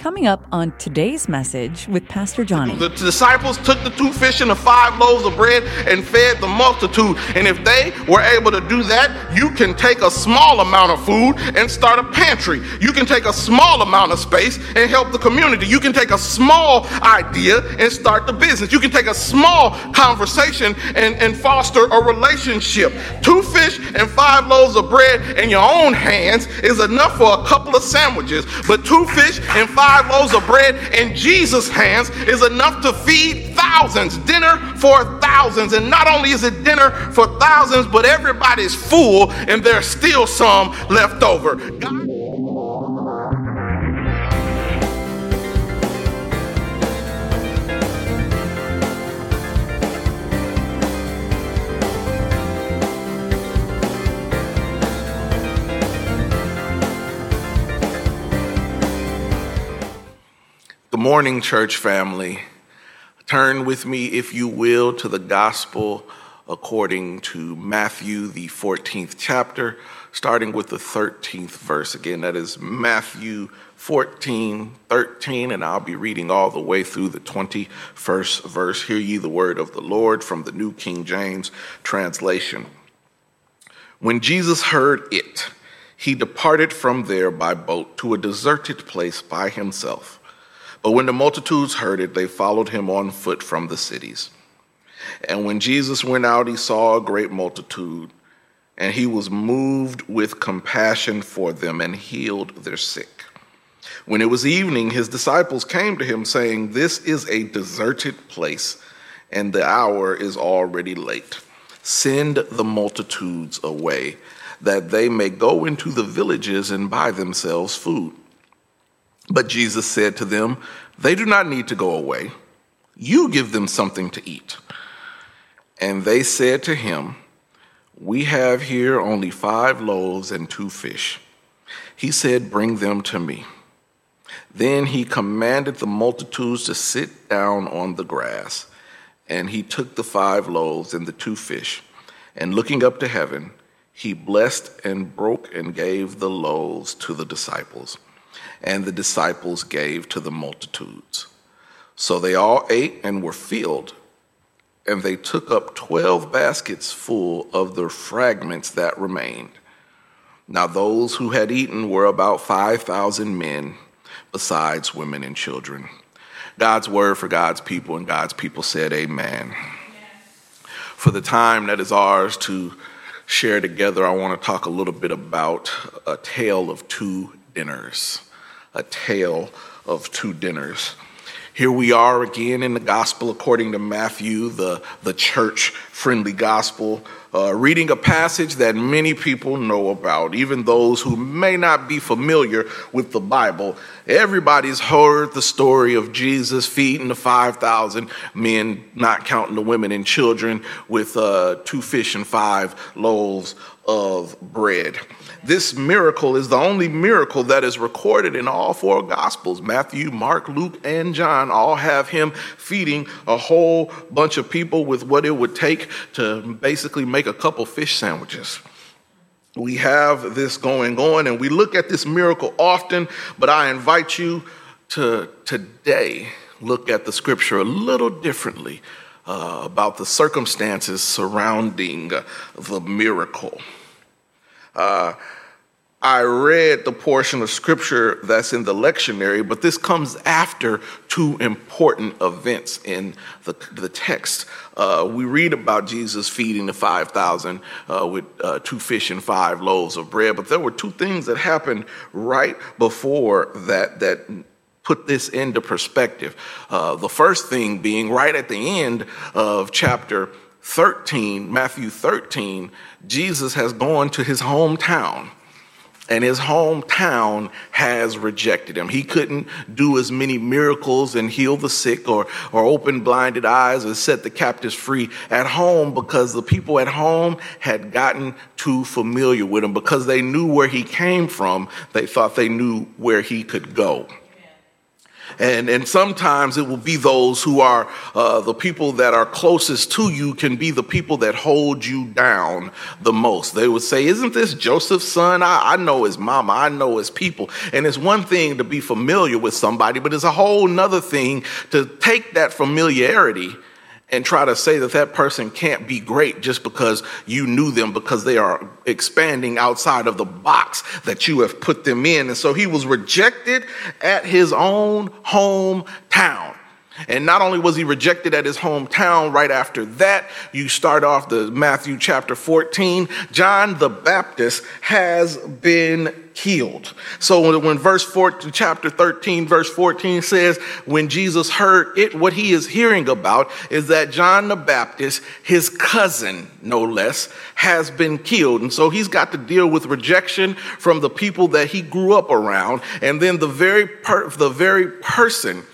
Coming up on today's message with Pastor Johnny. The disciples took the two fish and the five loaves of bread and fed the multitude. And if they were able to do that, you can take a small amount of food and start a pantry. You can take a small amount of space and help the community. You can take a small idea and start the business. You can take a small conversation and, and foster a relationship. Two fish and five loaves of bread in your own hands is enough for a couple of sandwiches. But two fish and five five loaves of bread in Jesus' hands is enough to feed thousands, dinner for thousands. And not only is it dinner for thousands, but everybody's full and there's still some left over. God- Morning, church family. Turn with me, if you will, to the gospel according to Matthew, the 14th chapter, starting with the 13th verse. Again, that is Matthew 14, 13, and I'll be reading all the way through the 21st verse. Hear ye the word of the Lord from the New King James translation. When Jesus heard it, he departed from there by boat to a deserted place by himself. But when the multitudes heard it, they followed him on foot from the cities. And when Jesus went out, he saw a great multitude, and he was moved with compassion for them and healed their sick. When it was evening, his disciples came to him, saying, This is a deserted place, and the hour is already late. Send the multitudes away, that they may go into the villages and buy themselves food. But Jesus said to them, They do not need to go away. You give them something to eat. And they said to him, We have here only five loaves and two fish. He said, Bring them to me. Then he commanded the multitudes to sit down on the grass. And he took the five loaves and the two fish, and looking up to heaven, he blessed and broke and gave the loaves to the disciples and the disciples gave to the multitudes. So they all ate and were filled, and they took up twelve baskets full of the fragments that remained. Now those who had eaten were about 5,000 men, besides women and children. God's word for God's people, and God's people said, Amen. For the time that is ours to share together, I want to talk a little bit about a tale of two dinners a tale of two dinners. Here we are again in the gospel according to Matthew, the, the church friendly gospel, uh, reading a passage that many people know about, even those who may not be familiar with the Bible. Everybody's heard the story of Jesus feeding the 5,000 men, not counting the women and children, with uh, two fish and five loaves of bread. This miracle is the only miracle that is recorded in all four Gospels. Matthew, Mark, Luke, and John all have him feeding a whole bunch of people with what it would take to basically make a couple fish sandwiches. We have this going on, and we look at this miracle often, but I invite you to today look at the scripture a little differently uh, about the circumstances surrounding the miracle. Uh, I read the portion of scripture that's in the lectionary, but this comes after two important events in the, the text. Uh, we read about Jesus feeding the 5,000 uh, with uh, two fish and five loaves of bread, but there were two things that happened right before that, that put this into perspective. Uh, the first thing being right at the end of chapter 13, Matthew 13, Jesus has gone to his hometown and his hometown has rejected him. He couldn't do as many miracles and heal the sick or, or open blinded eyes or set the captives free at home because the people at home had gotten too familiar with him. Because they knew where he came from, they thought they knew where he could go. And, and sometimes it will be those who are uh, the people that are closest to you can be the people that hold you down the most. They would say, Isn't this Joseph's son? I, I know his mama, I know his people. And it's one thing to be familiar with somebody, but it's a whole nother thing to take that familiarity and try to say that that person can't be great just because you knew them because they are expanding outside of the box that you have put them in. And so he was rejected at his own hometown. And not only was he rejected at his hometown, right after that, you start off the Matthew chapter 14. John the Baptist has been killed. So when, when verse 4, chapter 13, verse 14 says, when Jesus heard it, what he is hearing about is that John the Baptist, his cousin, no less, has been killed. And so he's got to deal with rejection from the people that he grew up around. And then the very, per, the very person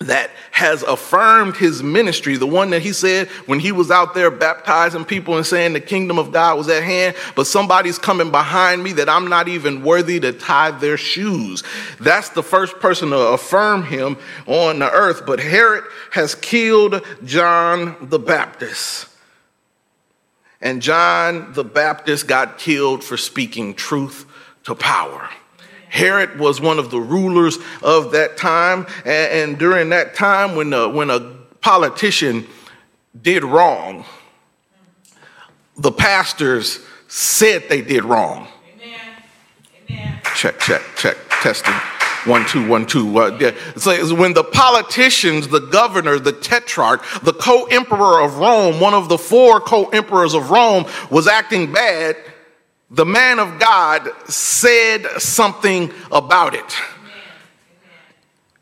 that has affirmed his ministry, the one that he said when he was out there baptizing people and saying the kingdom of God was at hand, but somebody's coming behind me that I'm not even worthy to tie their shoes. That's the first person to affirm him on the earth. But Herod has killed John the Baptist. And John the Baptist got killed for speaking truth to power. Herod was one of the rulers of that time. And, and during that time, when, a, when a politician did wrong, the pastors said they did wrong. Amen. Amen. Check, check, check, testing. One, two, one, two. Uh, yeah. So when the politicians, the governor, the tetrarch, the co emperor of Rome, one of the four co emperors of Rome, was acting bad, the man of God said something about it.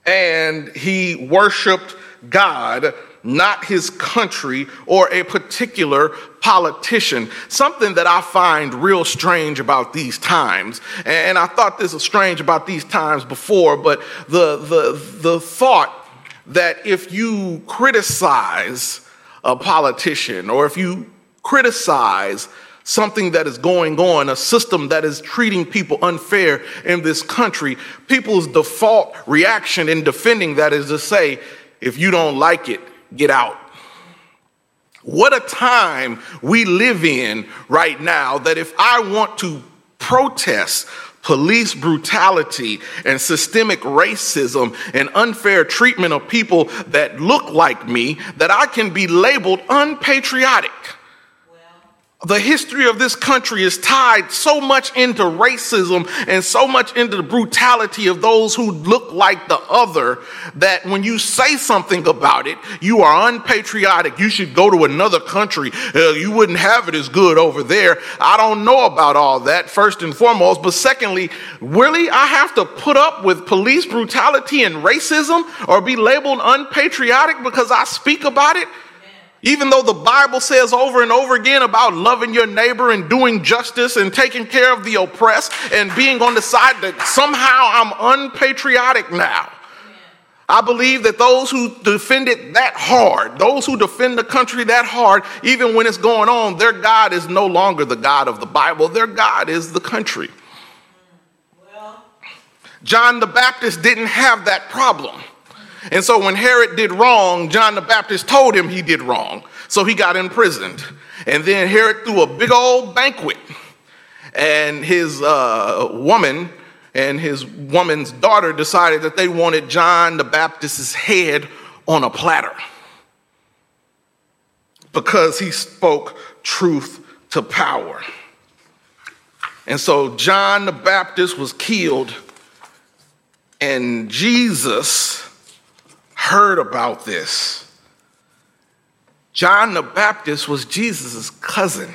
And he worshiped God, not his country or a particular politician. Something that I find real strange about these times. And I thought this was strange about these times before, but the, the, the thought that if you criticize a politician or if you criticize something that is going on, a system that is treating people unfair in this country, people's default reaction in defending that is to say, if you don't like it, get out. What a time we live in right now that if I want to protest police brutality and systemic racism and unfair treatment of people that look like me, that I can be labeled unpatriotic the history of this country is tied so much into racism and so much into the brutality of those who look like the other that when you say something about it, you are unpatriotic. You should go to another country. Uh, you wouldn't have it as good over there. I don't know about all that, first and foremost. But secondly, really, I have to put up with police brutality and racism or be labeled unpatriotic because I speak about it? Even though the Bible says over and over again about loving your neighbor and doing justice and taking care of the oppressed and being on the side that somehow I'm unpatriotic now. I believe that those who defend it that hard, those who defend the country that hard, even when it's going on, their God is no longer the God of the Bible. Their God is the country. Well. John the Baptist didn't have that problem. And so when Herod did wrong, John the Baptist told him he did wrong. So he got imprisoned. And then Herod threw a big old banquet. And his uh, woman and his woman's daughter decided that they wanted John the Baptist's head on a platter because he spoke truth to power. And so John the Baptist was killed, and Jesus heard about this. John the Baptist was Jesus' cousin.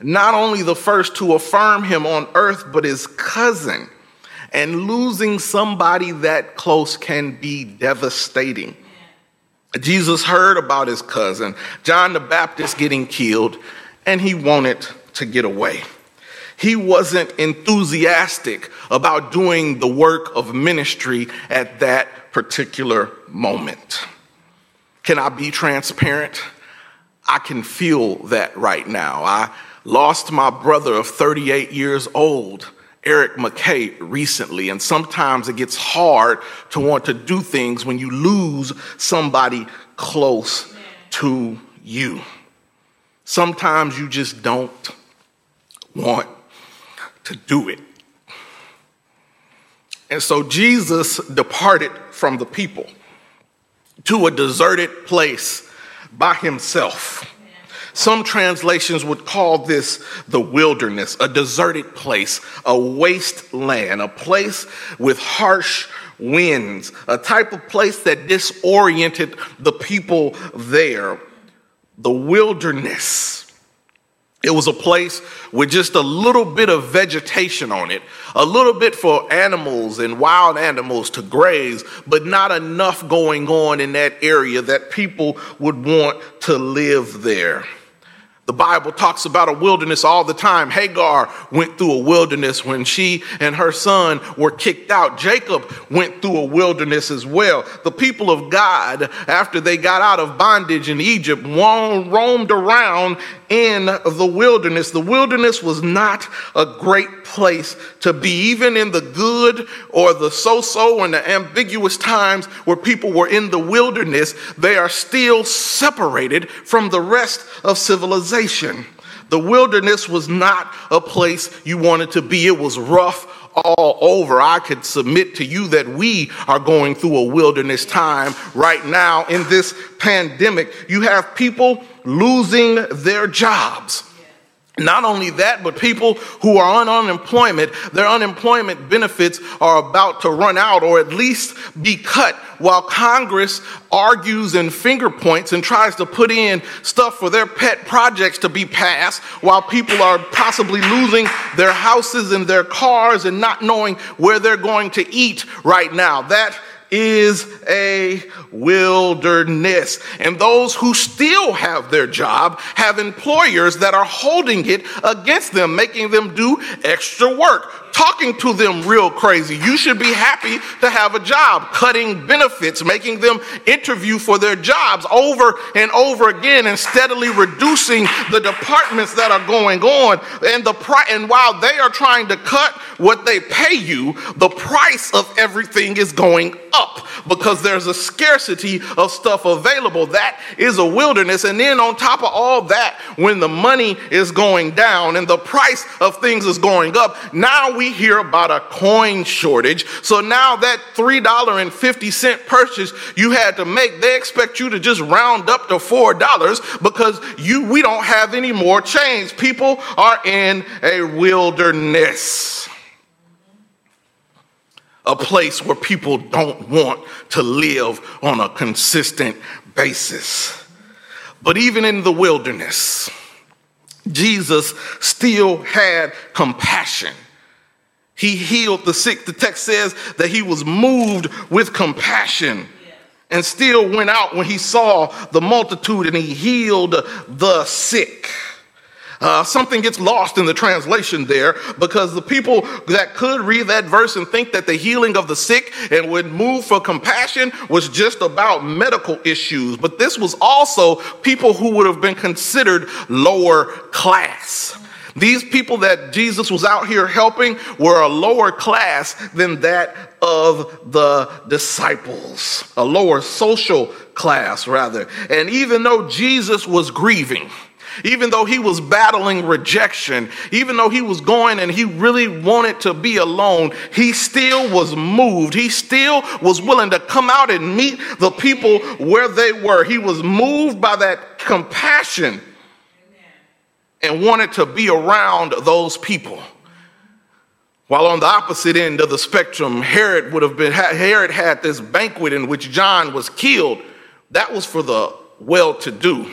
Not only the first to affirm him on earth, but his cousin. And losing somebody that close can be devastating. Jesus heard about his cousin, John the Baptist, getting killed, and he wanted to get away. He wasn't enthusiastic about doing the work of ministry at that particular moment. Can I be transparent? I can feel that right now. I lost my brother of 38 years old Eric McKay, recently, and sometimes it gets hard to want to do things when you lose somebody close to you. Sometimes you just don't want to do it. And so Jesus departed from the people to a deserted place by himself. Some translations would call this the wilderness, a deserted place, a wasteland, a place with harsh winds, a type of place that disoriented the people there. The wilderness. It was a place with just a little bit of vegetation on it, a little bit for animals and wild animals to graze, but not enough going on in that area that people would want to live there. The Bible talks about a wilderness all the time. Hagar went through a wilderness when she and her son were kicked out. Jacob went through a wilderness as well. The people of God, after they got out of bondage in Egypt, roamed around in the wilderness. The wilderness was not a great place to be, even in the good or the so so and the ambiguous times where people were in the wilderness, they are still separated from the rest of civilization. The wilderness was not a place you wanted to be, it was rough all over. I could submit to you that we are going through a wilderness time right now in this pandemic. You have people losing their jobs. Not only that, but people who are on unemployment, their unemployment benefits are about to run out or at least be cut while Congress argues and finger points and tries to put in stuff for their pet projects to be passed while people are possibly losing their houses and their cars and not knowing where they're going to eat right now. That is a wilderness. And those who still have their job have employers that are holding it against them, making them do extra work, talking to them real crazy. You should be happy to have a job, cutting benefits, making them interview for their jobs over and over again and steadily reducing the departments that are going on. And the pri- and while they are trying to cut what they pay you, the price of everything is going up because there's a scarcity of stuff available. That is a wilderness. And then on top of all that, when the money is going down and the price of things is going up, now we hear about a coin shortage. So now that $3.50 purchase you had to make, they expect you to just round up to $4 because you we don't have any more change. People are in a wilderness. A place where people don't want to live on a consistent basis. But even in the wilderness, Jesus still had compassion he healed the sick. The text says that he was moved with compassion and still went out when he saw the multitude and he healed the sick. Uh, something gets lost in the translation there because the people that could read that verse and think that the healing of the sick and would move for compassion was just about medical issues. But this was also people who would have been considered lower class. These people that Jesus was out here helping were a lower class than that of the disciples, a lower social class, rather. And even though Jesus was grieving, even though he was battling rejection, even though he was going and he really wanted to be alone, he still was moved. He still was willing to come out and meet the people where they were. He was moved by that compassion and wanted to be around those people. While on the opposite end of the spectrum, Herod would have been, Herod had this banquet in which John was killed. That was for the well to do.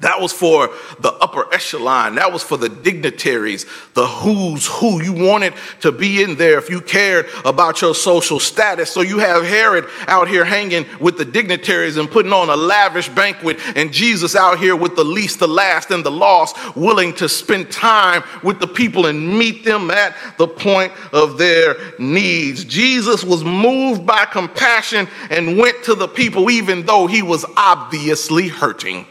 That was for the upper echelon. That was for the dignitaries, the who's who. You wanted to be in there if you cared about your social status. So you have Herod out here hanging with the dignitaries and putting on a lavish banquet, and Jesus out here with the least, the last, and the lost, willing to spend time with the people and meet them at the point of their needs. Jesus was moved by compassion and went to the people, even though he was obviously hurting.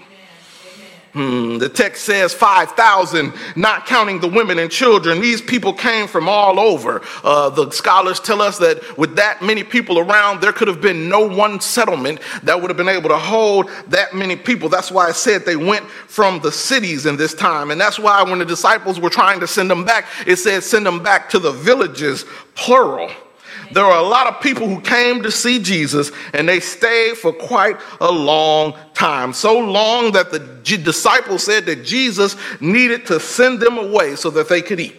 Hmm, the text says 5,000, not counting the women and children. These people came from all over. Uh, the scholars tell us that with that many people around, there could have been no one settlement that would have been able to hold that many people. That's why I said they went from the cities in this time. And that's why when the disciples were trying to send them back, it said send them back to the villages, plural. There were a lot of people who came to see Jesus and they stayed for quite a long time. So long that the disciples said that Jesus needed to send them away so that they could eat.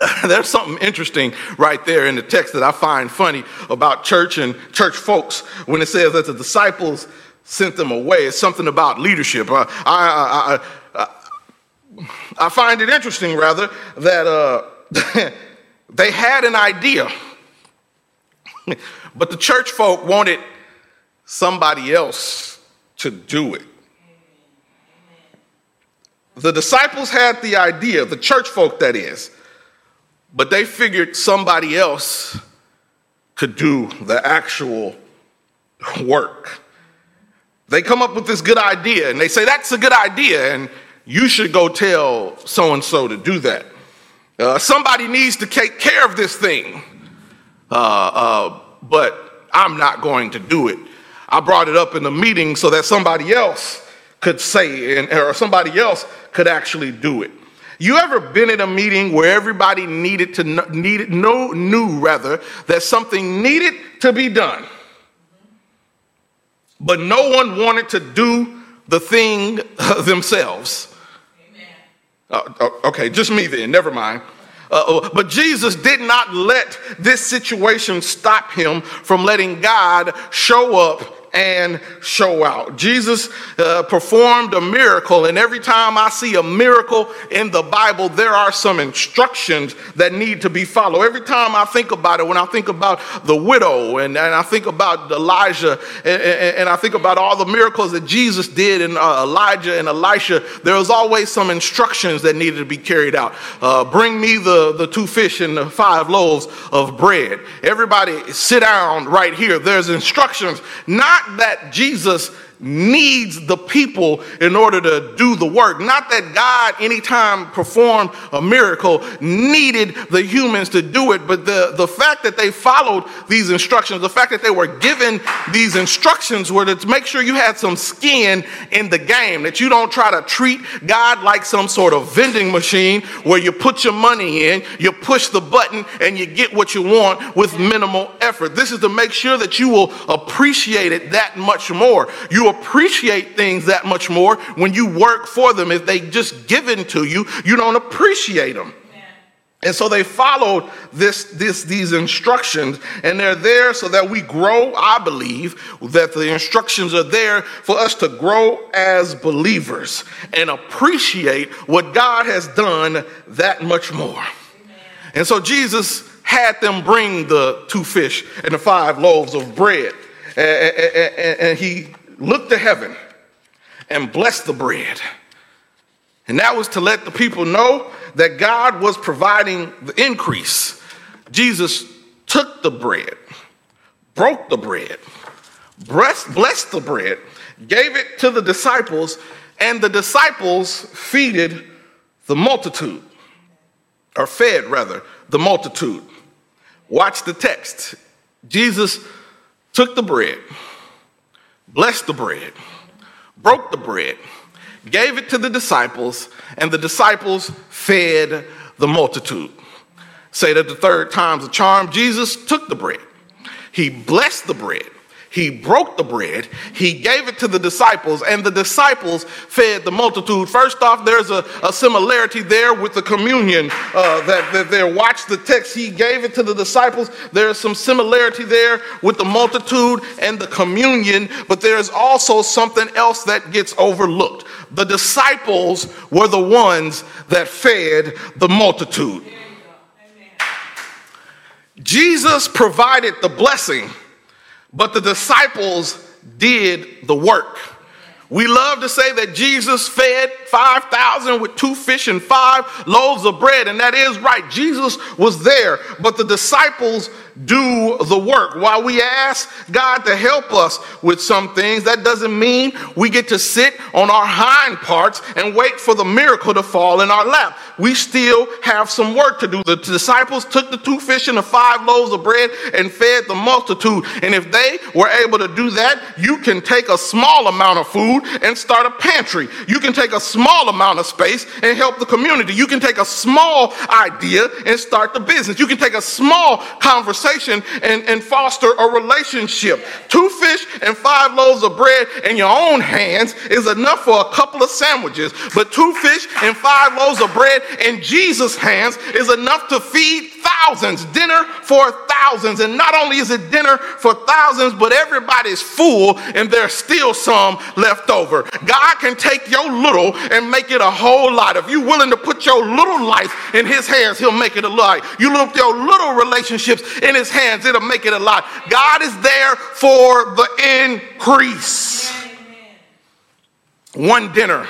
There's something interesting right there in the text that I find funny about church and church folks when it says that the disciples sent them away. It's something about leadership. I, I, I, I find it interesting, rather, that uh, they had an idea but the church folk wanted somebody else to do it. The disciples had the idea, the church folk that is, but they figured somebody else could do the actual work. They come up with this good idea and they say, That's a good idea, and you should go tell so and so to do that. Uh, somebody needs to take care of this thing uh, uh, but I'm not going to do it. I brought it up in the meeting so that somebody else could say it, or somebody else could actually do it. You ever been in a meeting where everybody needed to know, needed no knew rather that something needed to be done, but no one wanted to do the thing themselves? Uh, okay, just me then. Never mind. Uh, but Jesus did not let this situation stop him from letting God show up and show out. Jesus uh, performed a miracle, and every time I see a miracle in the Bible, there are some instructions that need to be followed. Every time I think about it, when I think about the widow, and, and I think about Elijah, and, and, I think about all the miracles that Jesus did, and uh, Elijah and Elisha, there was always some instructions that needed to be carried out. Uh, bring me the, the two fish and the five loaves of bread. Everybody sit down right here. There's instructions, not that Jesus needs the people in order to do the work. Not that God, anytime performed a miracle, needed the humans to do it, but the, the fact that they followed these instructions, the fact that they were given these instructions were to make sure you had some skin in the game, that you don't try to treat God like some sort of vending machine where you put your money in, you push the button, and you get what you want with minimal effort. This is to make sure that you will appreciate it that much more. You appreciate things that much more when you work for them. If they just given to you, you don't appreciate them. And so they followed this, this, these instructions, and they're there so that we grow. I believe that the instructions are there for us to grow as believers and appreciate what God has done that much more. And so Jesus had them bring the two fish and the five loaves of bread. And, he looked to heaven and blessed the bread. And that was to let the people know that God was providing the increase. Jesus took the bread, broke the bread, blessed the bread, gave it to the disciples, and the disciples feeded the multitude, or fed rather, the multitude. Watch the text. Jesus took the bread blessed the bread, broke the bread, gave it to the disciples, and the disciples fed the multitude. Say that the third time's a charm. Jesus took the bread, he blessed the bread, he broke the bread, he gave it to the disciples, and the disciples fed the multitude. First off, there's a, a similarity there with the communion uh, that, that there. Watch the text. He gave it to the disciples. There's some similarity there with the multitude and the communion, but there's also something else that gets overlooked. The disciples were the ones that fed the multitude. Jesus provided the blessing but the disciples did the work. We love to say that Jesus fed 5,000 with two fish and five loaves of bread. And that is right. Jesus was there, but the disciples do the work. While we ask God to help us with some things, that doesn't mean we get to sit on our hind parts and wait for the miracle to fall in our lap. We still have some work to do. The disciples took the two fish and the five loaves of bread and fed the multitude. And if they were able to do that, you can take a small amount of food and start a pantry. You can take a small amount of space and help the community. You can take a small idea and start the business. You can take a small conversation conversation and, and foster a relationship. Two fish and five loaves of bread in your own hands is enough for a couple of sandwiches, but two fish and five loaves of bread in Jesus' hands is enough to feed thousands, dinner for thousands. And not only is it dinner for thousands, but everybody's full and there's still some left over. God can take your little and make it a whole lot. If you're willing to put your little life in His hands, He'll make it a lot. You look your little relationships in His hands, it'll make it a lot. God is there for the increase. One dinner,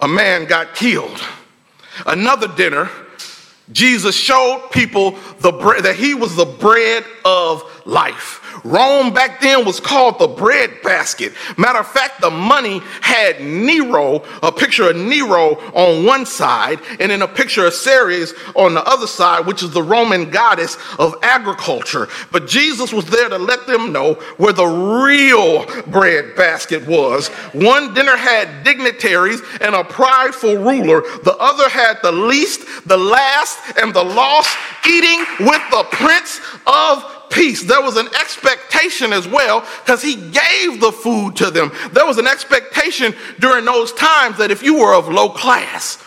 a man got killed. Another dinner, Jesus showed people the bre- that he was the bread of life. Rome back then was called the bread basket. Matter of fact, the money had Nero, a picture of Nero on one side, and then a picture of Ceres on the other side, which is the Roman goddess of agriculture. But Jesus was there to let them know where the real bread basket was. One dinner had dignitaries and a prideful ruler, the other had the least, the last, and the lost eating with the prince of peace. There was an expectation as well because he gave the food to them. There was an expectation during those times that if you were of low class,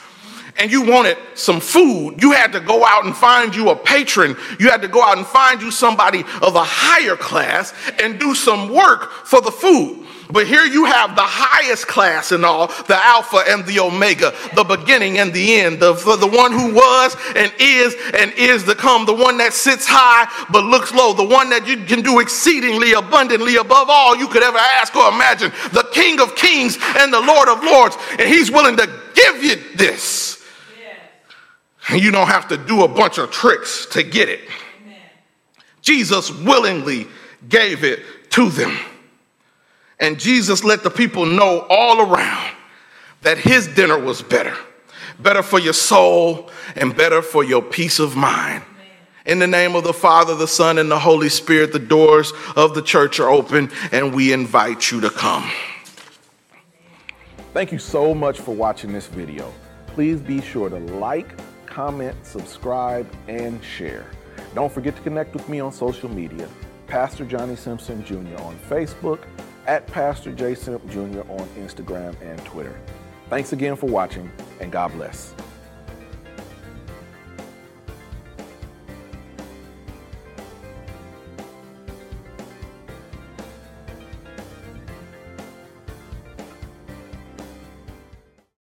and you wanted some food, you had to go out and find you a patron. You had to go out and find you somebody of a higher class and do some work for the food. But here you have the highest class in all, the Alpha and the Omega, the beginning and the end, the, the one who was and is and is to come, the one that sits high but looks low, the one that you can do exceedingly abundantly above all you could ever ask or imagine, the King of kings and the Lord of lords. And he's willing to give you this. And you don't have to do a bunch of tricks to get it. Jesus willingly gave it to them. And Jesus let the people know all around that his dinner was better, better for your soul and better for your peace of mind. In the name of the Father, the Son, and the Holy Spirit, the doors of the church are open, and we invite you to come. Thank you so much for watching this video. Please be sure to like, comment, subscribe, and share. Don't forget to connect with me on social media, Pastor Johnny Simpson Jr. on Facebook, at Pastor J. Simp Jr. on Instagram and Twitter. Thanks again for watching, and God bless.